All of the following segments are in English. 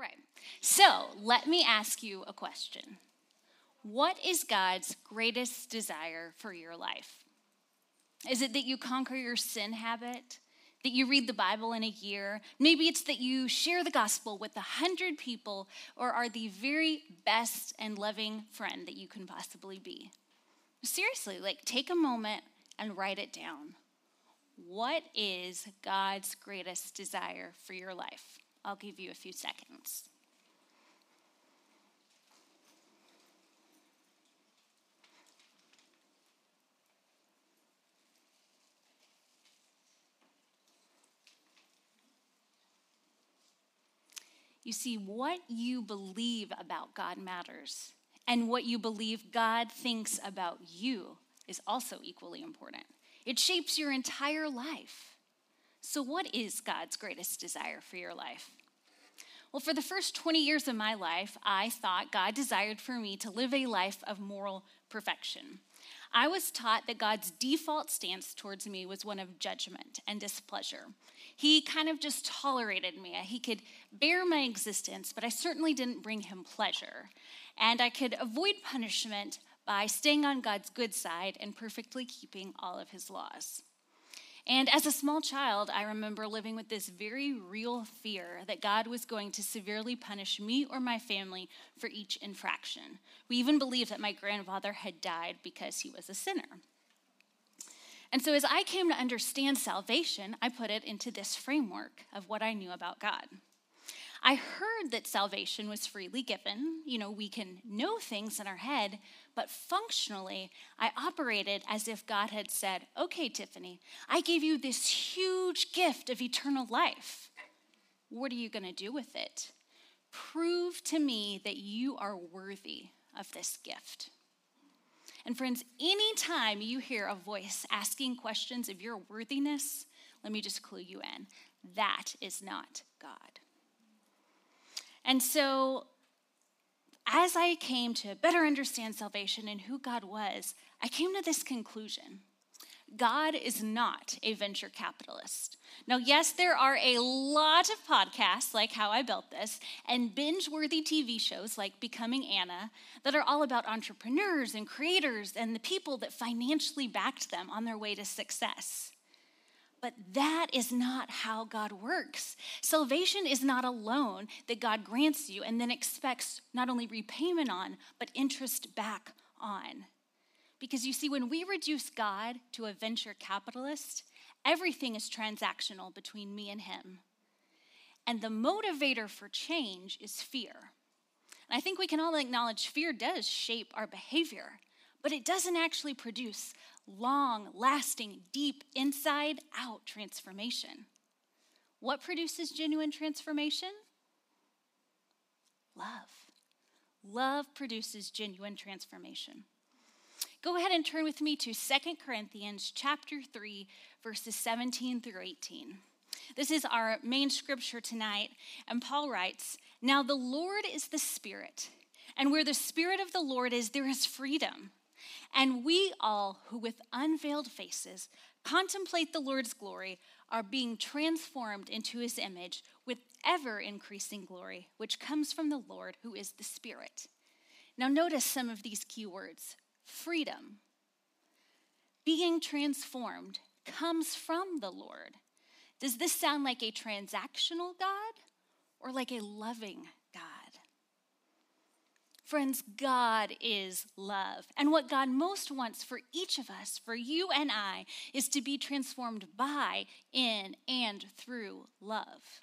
right. So let me ask you a question What is God's greatest desire for your life? Is it that you conquer your sin habit? That you read the Bible in a year? Maybe it's that you share the gospel with a hundred people or are the very best and loving friend that you can possibly be. Seriously, like take a moment and write it down. What is God's greatest desire for your life? I'll give you a few seconds. You see, what you believe about God matters, and what you believe God thinks about you is also equally important. It shapes your entire life. So, what is God's greatest desire for your life? Well, for the first 20 years of my life, I thought God desired for me to live a life of moral perfection. I was taught that God's default stance towards me was one of judgment and displeasure. He kind of just tolerated me. He could bear my existence, but I certainly didn't bring him pleasure. And I could avoid punishment by staying on God's good side and perfectly keeping all of his laws. And as a small child, I remember living with this very real fear that God was going to severely punish me or my family for each infraction. We even believed that my grandfather had died because he was a sinner. And so, as I came to understand salvation, I put it into this framework of what I knew about God. I heard that salvation was freely given. You know, we can know things in our head, but functionally, I operated as if God had said, Okay, Tiffany, I gave you this huge gift of eternal life. What are you going to do with it? Prove to me that you are worthy of this gift. And friends, anytime you hear a voice asking questions of your worthiness, let me just clue you in that is not God. And so, as I came to better understand salvation and who God was, I came to this conclusion God is not a venture capitalist. Now, yes, there are a lot of podcasts like How I Built This and binge worthy TV shows like Becoming Anna that are all about entrepreneurs and creators and the people that financially backed them on their way to success. But that is not how God works. Salvation is not a loan that God grants you and then expects not only repayment on, but interest back on. Because you see, when we reduce God to a venture capitalist, everything is transactional between me and Him. And the motivator for change is fear. And I think we can all acknowledge fear does shape our behavior, but it doesn't actually produce long lasting, deep, inside out transformation. What produces genuine transformation? Love. Love produces genuine transformation. Go ahead and turn with me to Second Corinthians chapter 3 verses 17 through 18. This is our main scripture tonight, and Paul writes, "Now the Lord is the Spirit, and where the Spirit of the Lord is, there is freedom." And we all who with unveiled faces contemplate the Lord's glory are being transformed into his image with ever increasing glory, which comes from the Lord who is the Spirit. Now, notice some of these key words freedom. Being transformed comes from the Lord. Does this sound like a transactional God or like a loving Friends, God is love. And what God most wants for each of us, for you and I, is to be transformed by, in, and through love.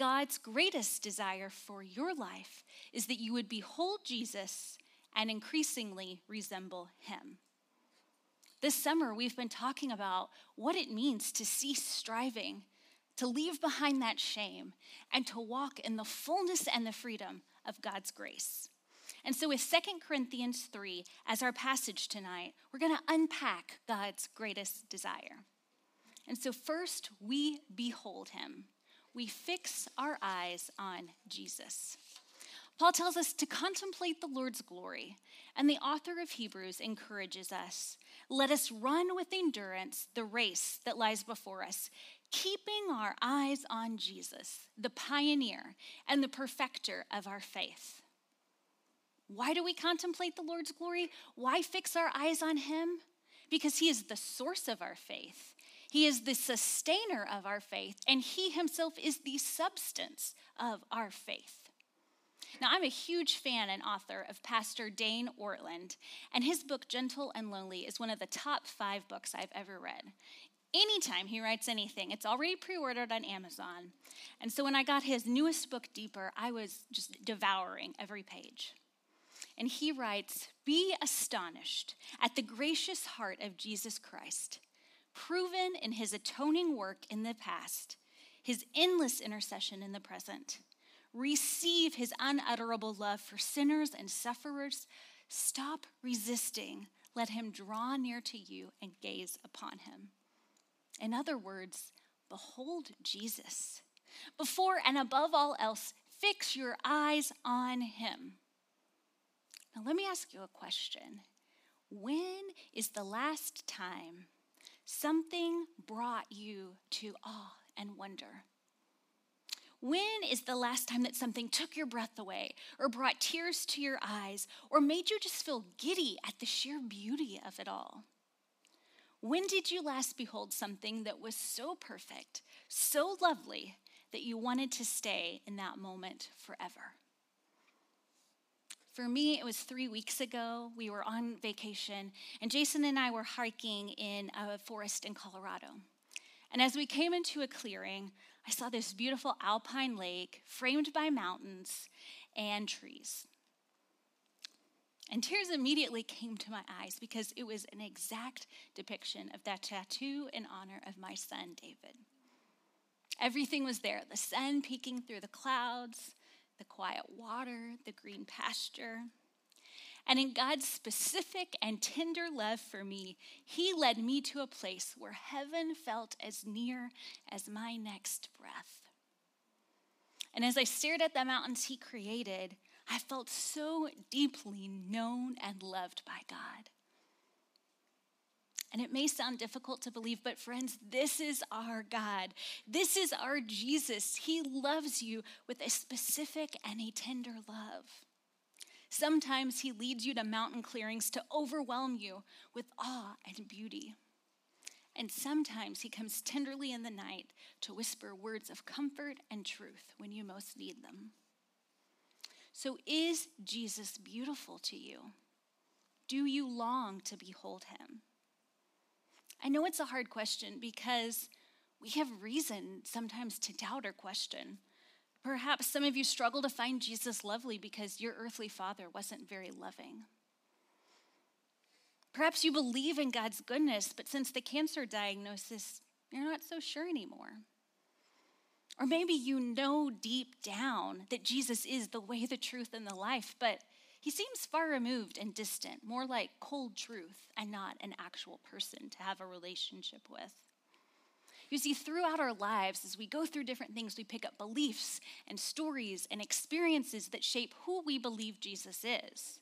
God's greatest desire for your life is that you would behold Jesus and increasingly resemble him. This summer, we've been talking about what it means to cease striving, to leave behind that shame, and to walk in the fullness and the freedom of God's grace. And so, with Second Corinthians 3 as our passage tonight, we're going to unpack God's greatest desire. And so, first, we behold him. We fix our eyes on Jesus. Paul tells us to contemplate the Lord's glory, and the author of Hebrews encourages us let us run with endurance the race that lies before us, keeping our eyes on Jesus, the pioneer and the perfecter of our faith. Why do we contemplate the Lord's glory? Why fix our eyes on Him? Because He is the source of our faith. He is the sustainer of our faith, and He Himself is the substance of our faith. Now, I'm a huge fan and author of Pastor Dane Ortlund, and his book, Gentle and Lonely, is one of the top five books I've ever read. Anytime he writes anything, it's already pre ordered on Amazon. And so when I got his newest book, Deeper, I was just devouring every page. And he writes Be astonished at the gracious heart of Jesus Christ, proven in his atoning work in the past, his endless intercession in the present receive his unutterable love for sinners and sufferers, stop resisting. Let him draw near to you and gaze upon him. In other words, behold Jesus. Before and above all else, fix your eyes on him. Now, let me ask you a question. When is the last time something brought you to awe and wonder? When is the last time that something took your breath away, or brought tears to your eyes, or made you just feel giddy at the sheer beauty of it all? When did you last behold something that was so perfect, so lovely, that you wanted to stay in that moment forever? For me, it was three weeks ago. We were on vacation, and Jason and I were hiking in a forest in Colorado. And as we came into a clearing, I saw this beautiful alpine lake framed by mountains and trees. And tears immediately came to my eyes because it was an exact depiction of that tattoo in honor of my son, David. Everything was there the sun peeking through the clouds, the quiet water, the green pasture. And in God's specific and tender love for me, He led me to a place where heaven felt as near as my next breath. And as I stared at the mountains He created, I felt so deeply known and loved by God. And it may sound difficult to believe, but friends, this is our God. This is our Jesus. He loves you with a specific and a tender love. Sometimes He leads you to mountain clearings to overwhelm you with awe and beauty. And sometimes He comes tenderly in the night to whisper words of comfort and truth when you most need them. So, is Jesus beautiful to you? Do you long to behold Him? I know it's a hard question because we have reason sometimes to doubt or question. Perhaps some of you struggle to find Jesus lovely because your earthly father wasn't very loving. Perhaps you believe in God's goodness, but since the cancer diagnosis, you're not so sure anymore. Or maybe you know deep down that Jesus is the way, the truth, and the life, but he seems far removed and distant, more like cold truth and not an actual person to have a relationship with. You see, throughout our lives, as we go through different things, we pick up beliefs and stories and experiences that shape who we believe Jesus is.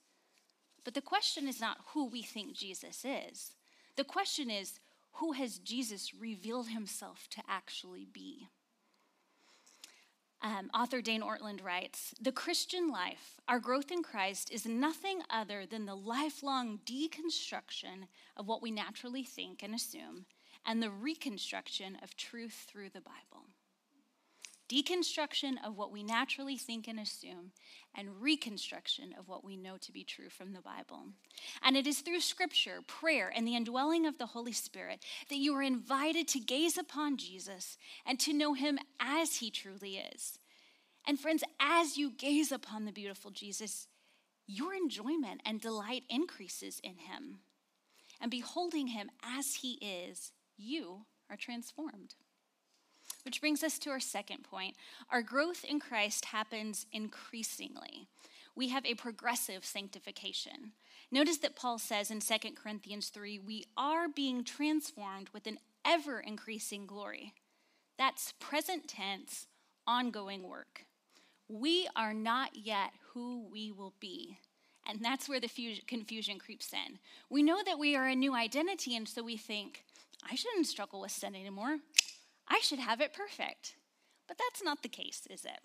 But the question is not who we think Jesus is. The question is, who has Jesus revealed himself to actually be? Um, author Dane Ortlund writes The Christian life, our growth in Christ, is nothing other than the lifelong deconstruction of what we naturally think and assume and the reconstruction of truth through the Bible. Deconstruction of what we naturally think and assume, and reconstruction of what we know to be true from the Bible. And it is through scripture, prayer, and the indwelling of the Holy Spirit that you are invited to gaze upon Jesus and to know him as he truly is. And friends, as you gaze upon the beautiful Jesus, your enjoyment and delight increases in him. And beholding him as he is you are transformed. Which brings us to our second point. Our growth in Christ happens increasingly. We have a progressive sanctification. Notice that Paul says in 2 Corinthians 3 we are being transformed with an ever increasing glory. That's present tense, ongoing work. We are not yet who we will be. And that's where the confusion creeps in. We know that we are a new identity, and so we think, I shouldn't struggle with sin anymore. I should have it perfect. But that's not the case, is it?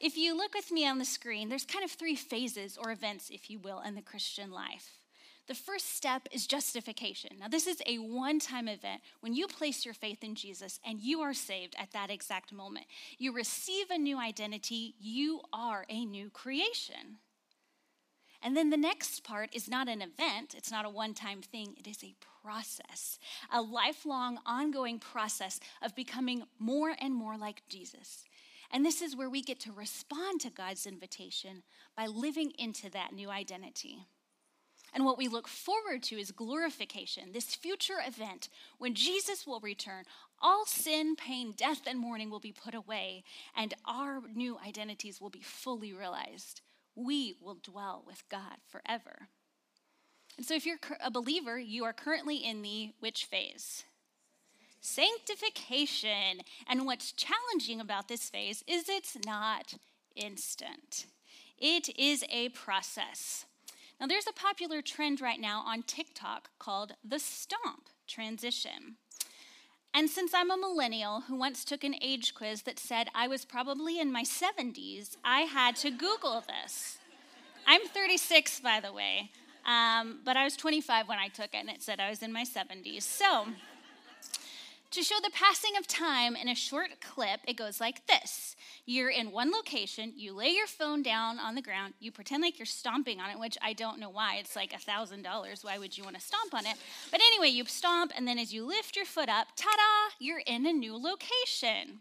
If you look with me on the screen, there's kind of three phases or events, if you will, in the Christian life. The first step is justification. Now, this is a one time event when you place your faith in Jesus and you are saved at that exact moment. You receive a new identity, you are a new creation. And then the next part is not an event, it's not a one time thing, it is a process, a lifelong, ongoing process of becoming more and more like Jesus. And this is where we get to respond to God's invitation by living into that new identity. And what we look forward to is glorification, this future event when Jesus will return. All sin, pain, death, and mourning will be put away, and our new identities will be fully realized. We will dwell with God forever. And so, if you're a believer, you are currently in the which phase? Sanctification. And what's challenging about this phase is it's not instant, it is a process. Now, there's a popular trend right now on TikTok called the stomp transition. And since I'm a millennial who once took an age quiz that said I was probably in my 70s, I had to Google this. I'm 36, by the way, um, but I was 25 when I took it, and it said I was in my 70s. So, to show the passing of time in a short clip, it goes like this You're in one location, you lay your phone down on the ground, you pretend like you're stomping on it, which I don't know why. It's like a $1,000. Why would you want to stomp on it? But anyway, you stomp, and then as you lift your foot up, ta da, you're in a new location.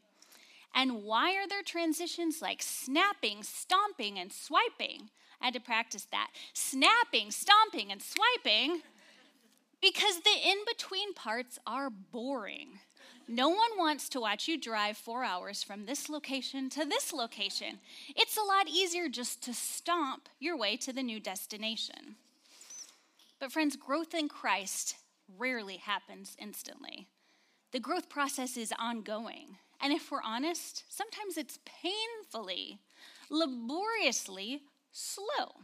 And why are there transitions like snapping, stomping, and swiping? I had to practice that. Snapping, stomping, and swiping because the in between parts are boring. No one wants to watch you drive four hours from this location to this location. It's a lot easier just to stomp your way to the new destination. But, friends, growth in Christ rarely happens instantly. The growth process is ongoing. And if we're honest, sometimes it's painfully, laboriously slow.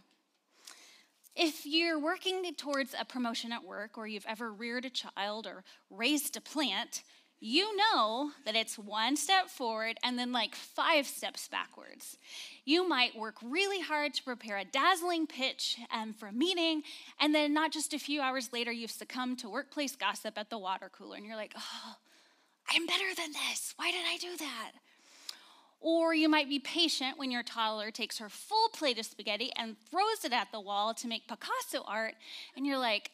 If you're working towards a promotion at work, or you've ever reared a child or raised a plant, you know that it's one step forward and then like five steps backwards. You might work really hard to prepare a dazzling pitch um, for a meeting, and then not just a few hours later, you've succumbed to workplace gossip at the water cooler, and you're like, oh, I'm better than this. Why did I do that? Or you might be patient when your toddler takes her full plate of spaghetti and throws it at the wall to make Picasso art, and you're like,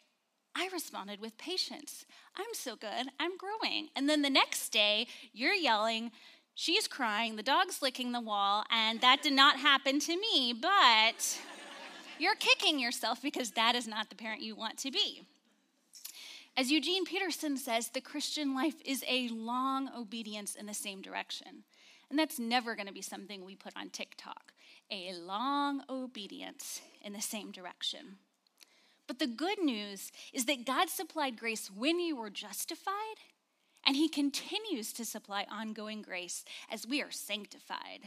I responded with patience. I'm so good, I'm growing. And then the next day, you're yelling, she's crying, the dog's licking the wall, and that did not happen to me, but you're kicking yourself because that is not the parent you want to be. As Eugene Peterson says, the Christian life is a long obedience in the same direction. And that's never going to be something we put on TikTok a long obedience in the same direction. But the good news is that God supplied grace when you were justified, and He continues to supply ongoing grace as we are sanctified.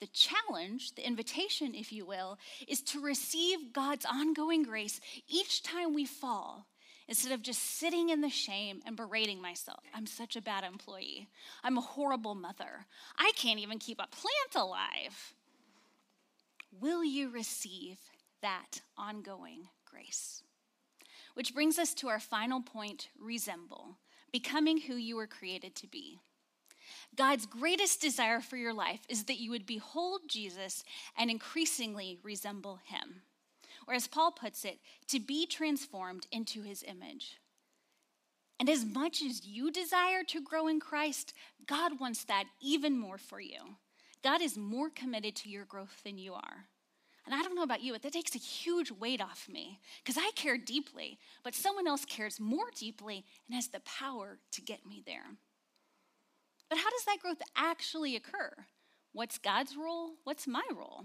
The challenge, the invitation, if you will, is to receive God's ongoing grace each time we fall instead of just sitting in the shame and berating myself. I'm such a bad employee. I'm a horrible mother. I can't even keep a plant alive. Will you receive that ongoing grace? Which brings us to our final point resemble, becoming who you were created to be. God's greatest desire for your life is that you would behold Jesus and increasingly resemble him or as Paul puts it, to be transformed into his image. And as much as you desire to grow in Christ, God wants that even more for you. God is more committed to your growth than you are. And I don't know about you, but that takes a huge weight off me because I care deeply, but someone else cares more deeply and has the power to get me there. But how does that growth actually occur? What's God's role? What's my role?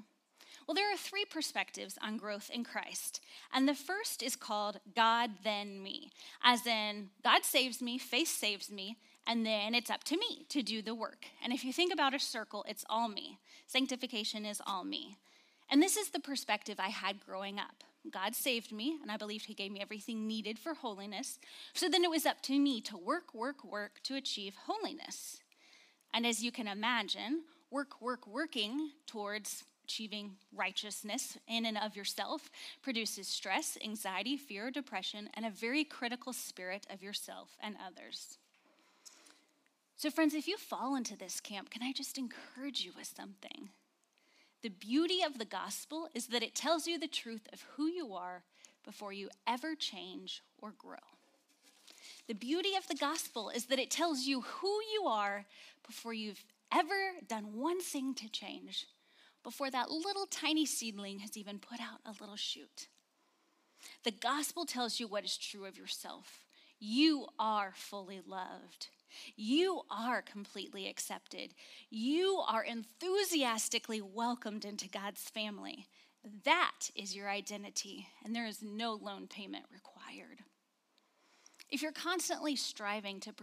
Well, there are three perspectives on growth in Christ. And the first is called God, then me, as in, God saves me, faith saves me, and then it's up to me to do the work. And if you think about a circle, it's all me. Sanctification is all me. And this is the perspective I had growing up. God saved me, and I believed He gave me everything needed for holiness. So then it was up to me to work, work, work to achieve holiness. And as you can imagine, work, work, working towards achieving righteousness in and of yourself produces stress, anxiety, fear, depression, and a very critical spirit of yourself and others. So, friends, if you fall into this camp, can I just encourage you with something? The beauty of the gospel is that it tells you the truth of who you are before you ever change or grow. The beauty of the gospel is that it tells you who you are before you've ever done one thing to change, before that little tiny seedling has even put out a little shoot. The gospel tells you what is true of yourself. You are fully loved. You are completely accepted. You are enthusiastically welcomed into God's family. That is your identity, and there is no loan payment required. If you're constantly striving to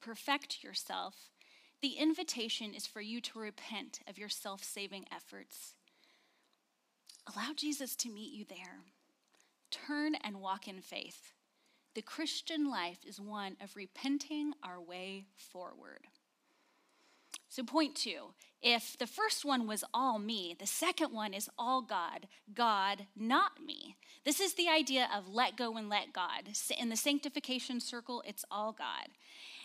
perfect yourself, the invitation is for you to repent of your self saving efforts. Allow Jesus to meet you there. Turn and walk in faith. The Christian life is one of repenting our way forward. So, point two if the first one was all me, the second one is all God, God, not me. This is the idea of let go and let God. In the sanctification circle, it's all God.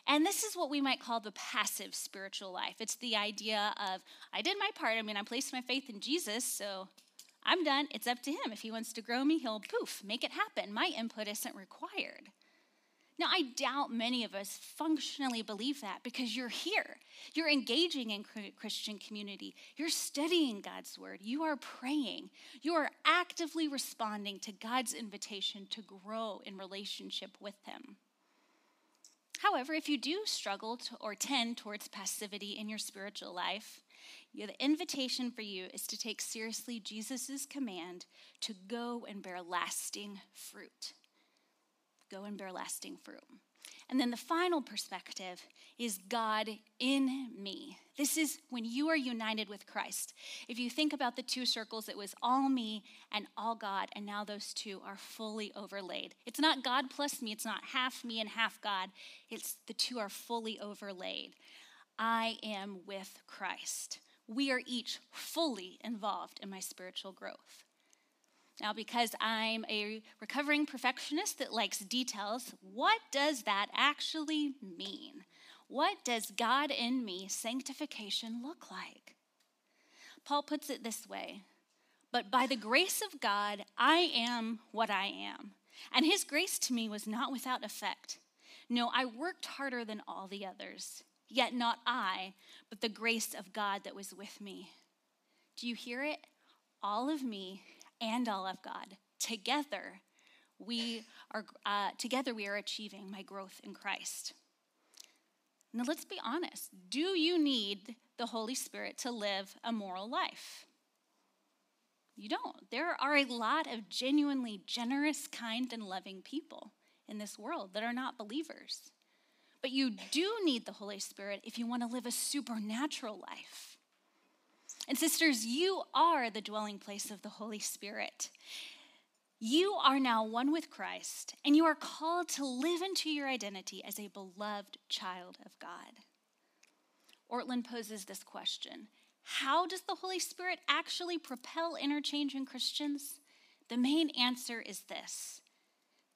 And this is what we might call the passive spiritual life. It's the idea of, I did my part. I mean, I placed my faith in Jesus, so I'm done. It's up to him. If he wants to grow me, he'll poof, make it happen. My input isn't required. Now, I doubt many of us functionally believe that because you're here. You're engaging in Christian community. You're studying God's word. You are praying. You are actively responding to God's invitation to grow in relationship with Him. However, if you do struggle to, or tend towards passivity in your spiritual life, the invitation for you is to take seriously Jesus' command to go and bear lasting fruit. Go and bear lasting fruit. And then the final perspective is God in me. This is when you are united with Christ. If you think about the two circles, it was all me and all God, and now those two are fully overlaid. It's not God plus me, it's not half me and half God. It's the two are fully overlaid. I am with Christ we are each fully involved in my spiritual growth. Now, because I'm a recovering perfectionist that likes details, what does that actually mean? What does God in me sanctification look like? Paul puts it this way But by the grace of God, I am what I am. And his grace to me was not without effect. No, I worked harder than all the others. Yet not I, but the grace of God that was with me. Do you hear it? All of me and all of God. Together, we are uh, together we are achieving my growth in Christ. Now let's be honest. Do you need the Holy Spirit to live a moral life? You don't. There are a lot of genuinely generous, kind, and loving people in this world that are not believers. But you do need the Holy Spirit if you want to live a supernatural life. And sisters, you are the dwelling place of the Holy Spirit. You are now one with Christ, and you are called to live into your identity as a beloved child of God. Ortlund poses this question How does the Holy Spirit actually propel interchange in Christians? The main answer is this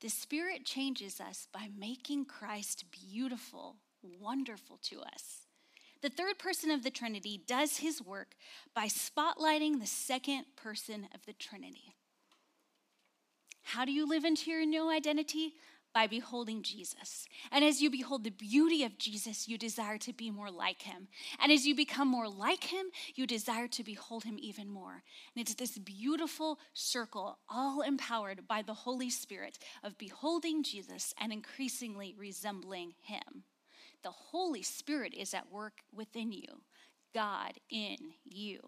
the Spirit changes us by making Christ beautiful, wonderful to us. The third person of the Trinity does his work by spotlighting the second person of the Trinity. How do you live into your new identity? by beholding Jesus. And as you behold the beauty of Jesus, you desire to be more like him. And as you become more like him, you desire to behold him even more. And it's this beautiful circle, all empowered by the Holy Spirit, of beholding Jesus and increasingly resembling him. The Holy Spirit is at work within you, God in you.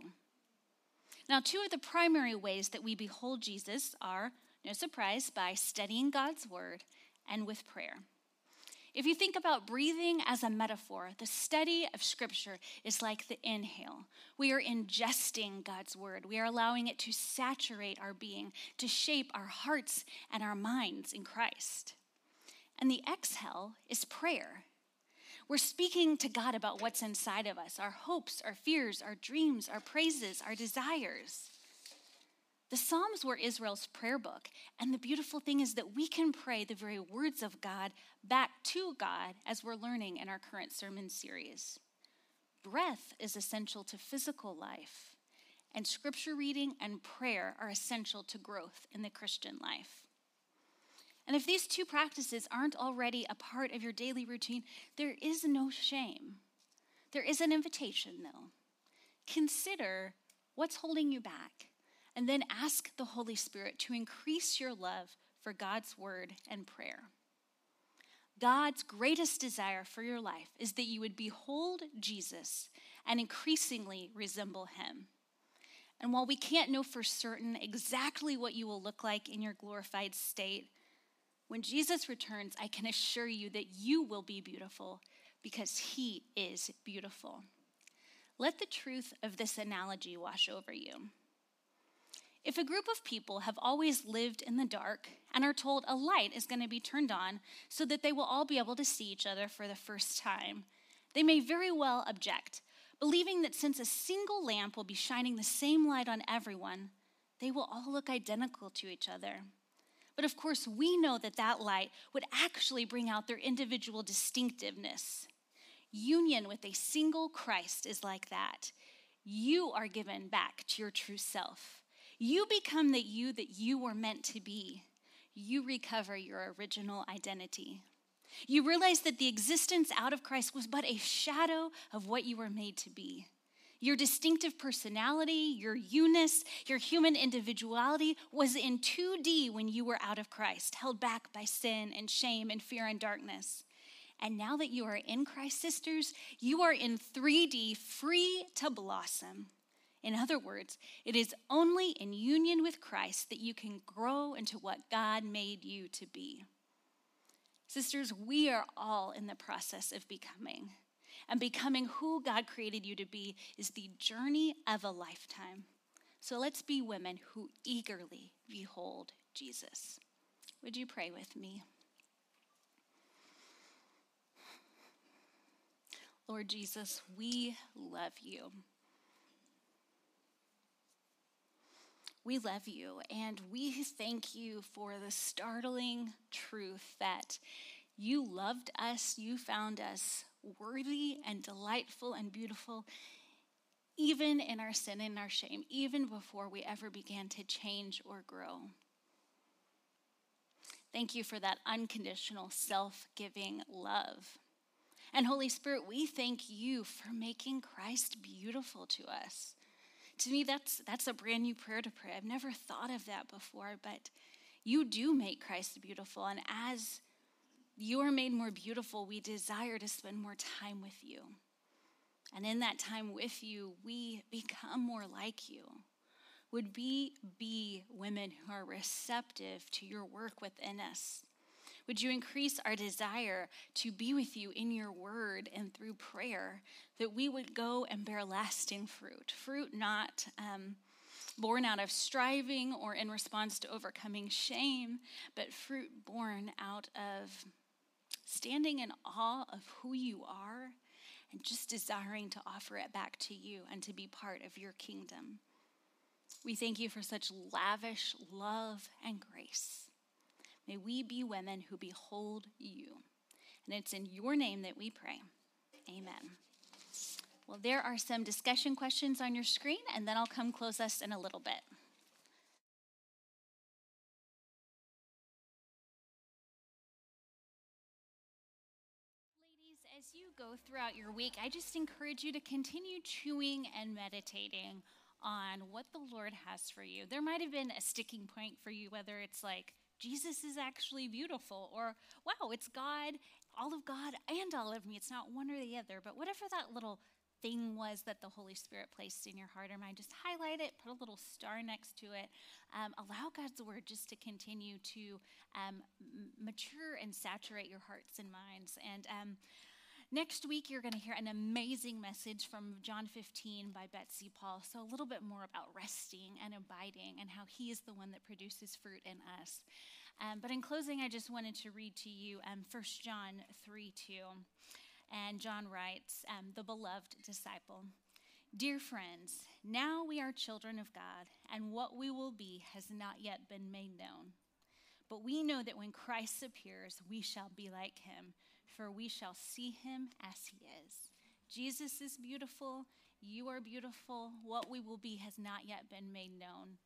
Now, two of the primary ways that we behold Jesus are no surprise, by studying God's word and with prayer. If you think about breathing as a metaphor, the study of Scripture is like the inhale. We are ingesting God's Word, we are allowing it to saturate our being, to shape our hearts and our minds in Christ. And the exhale is prayer. We're speaking to God about what's inside of us our hopes, our fears, our dreams, our praises, our desires. The Psalms were Israel's prayer book, and the beautiful thing is that we can pray the very words of God back to God as we're learning in our current sermon series. Breath is essential to physical life, and scripture reading and prayer are essential to growth in the Christian life. And if these two practices aren't already a part of your daily routine, there is no shame. There is an invitation, though. Consider what's holding you back and then ask the Holy Spirit to increase your love for God's word and prayer. God's greatest desire for your life is that you would behold Jesus and increasingly resemble him. And while we can't know for certain exactly what you will look like in your glorified state, when Jesus returns, I can assure you that you will be beautiful because he is beautiful. Let the truth of this analogy wash over you. If a group of people have always lived in the dark and are told a light is going to be turned on so that they will all be able to see each other for the first time, they may very well object, believing that since a single lamp will be shining the same light on everyone, they will all look identical to each other. But of course, we know that that light would actually bring out their individual distinctiveness. Union with a single Christ is like that. You are given back to your true self. You become the you that you were meant to be. You recover your original identity. You realize that the existence out of Christ was but a shadow of what you were made to be. Your distinctive personality, your you-ness, your human individuality was in 2D when you were out of Christ, held back by sin and shame and fear and darkness. And now that you are in Christ, sisters, you are in 3D, free to blossom. In other words, it is only in union with Christ that you can grow into what God made you to be. Sisters, we are all in the process of becoming. And becoming who God created you to be is the journey of a lifetime. So let's be women who eagerly behold Jesus. Would you pray with me? Lord Jesus, we love you. We love you, and we thank you for the startling truth that you loved us, you found us worthy and delightful and beautiful, even in our sin and our shame, even before we ever began to change or grow. Thank you for that unconditional, self giving love. And Holy Spirit, we thank you for making Christ beautiful to us. To me, that's, that's a brand new prayer to pray. I've never thought of that before, but you do make Christ beautiful. And as you are made more beautiful, we desire to spend more time with you. And in that time with you, we become more like you. Would we be women who are receptive to your work within us? Would you increase our desire to be with you in your word and through prayer, that we would go and bear lasting fruit? Fruit not um, born out of striving or in response to overcoming shame, but fruit born out of standing in awe of who you are and just desiring to offer it back to you and to be part of your kingdom. We thank you for such lavish love and grace. May we be women who behold you. And it's in your name that we pray. Amen. Well, there are some discussion questions on your screen, and then I'll come close us in a little bit. Go throughout your week, I just encourage you to continue chewing and meditating on what the Lord has for you. There might have been a sticking point for you, whether it's like, Jesus is actually beautiful, or wow, it's God, all of God and all of me. It's not one or the other, but whatever that little thing was that the Holy Spirit placed in your heart or mind, just highlight it, put a little star next to it. Um, allow God's word just to continue to um, mature and saturate your hearts and minds. And um, next week, you're going to hear an amazing message from John 15 by Betsy Paul. So, a little bit more about resting and abiding and how He is the one that produces fruit in us. Um, but in closing, I just wanted to read to you um, 1 John 3 2. And John writes, um, the beloved disciple. Dear friends, now we are children of God, and what we will be has not yet been made known. But we know that when Christ appears, we shall be like him, for we shall see him as he is. Jesus is beautiful. You are beautiful. What we will be has not yet been made known,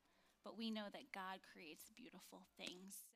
but we know that God creates beautiful things.